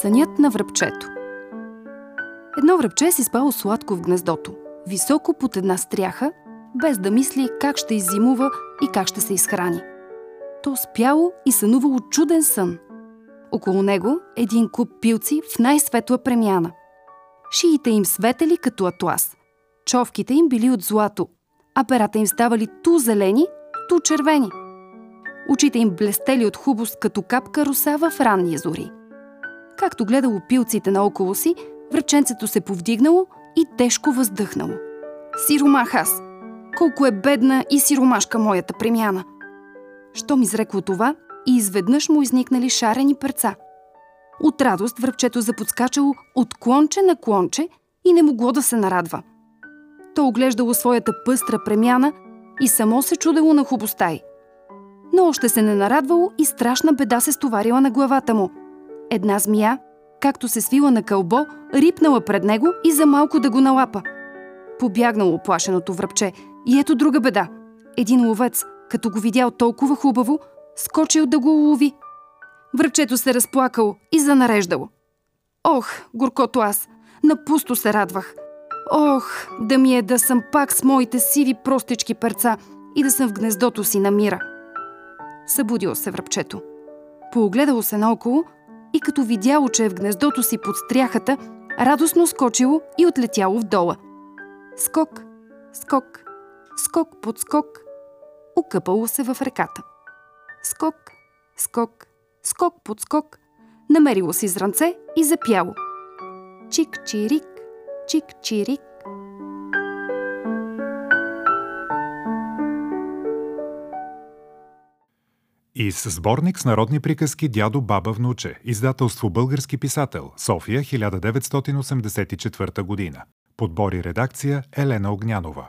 Сънят на връбчето Едно връбче си спало сладко в гнездото, високо под една стряха, без да мисли как ще иззимува и как ще се изхрани. То спяло и сънувало чуден сън. Около него един куп пилци в най-светла премяна. Шиите им светели като атлас. Човките им били от злато, а перата им ставали ту зелени, ту червени. Очите им блестели от хубост като капка роса в ранния зори. Както гледало пилците наоколо си, връченцето се повдигнало и тежко въздъхнало. Сиромах аз! Колко е бедна и сиромашка моята премяна! Щом изрекло това, и изведнъж му изникнали шарени перца. От радост връбчето заподскачало от клонче на клонче и не могло да се нарадва. То оглеждало своята пъстра премяна и само се чудело на хубостта й. Но още се не нарадвало и страшна беда се стоварила на главата му. Една змия, както се свила на кълбо, рипнала пред него и за малко да го налапа. Побягнало оплашеното връбче и ето друга беда. Един ловец, като го видял толкова хубаво, скочил да го улови. Връбчето се разплакало и занареждало. Ох, горкото аз, напусто се радвах. Ох, да ми е да съм пак с моите сиви простички перца и да съм в гнездото си на мира. Събудило се връбчето. Поогледало се наоколо и като видяло, че е в гнездото си под стряхата, радостно скочило и отлетяло в дола. Скок, скок, скок под скок, укъпало се в реката. Скок, скок, скок под скок, намерило си зранце и запяло. Чик-чирик, чик-чирик. И с сборник с народни приказки Дядо, баба, внуче. Издателство Български писател. София, 1984 година. Подбори редакция Елена Огнянова.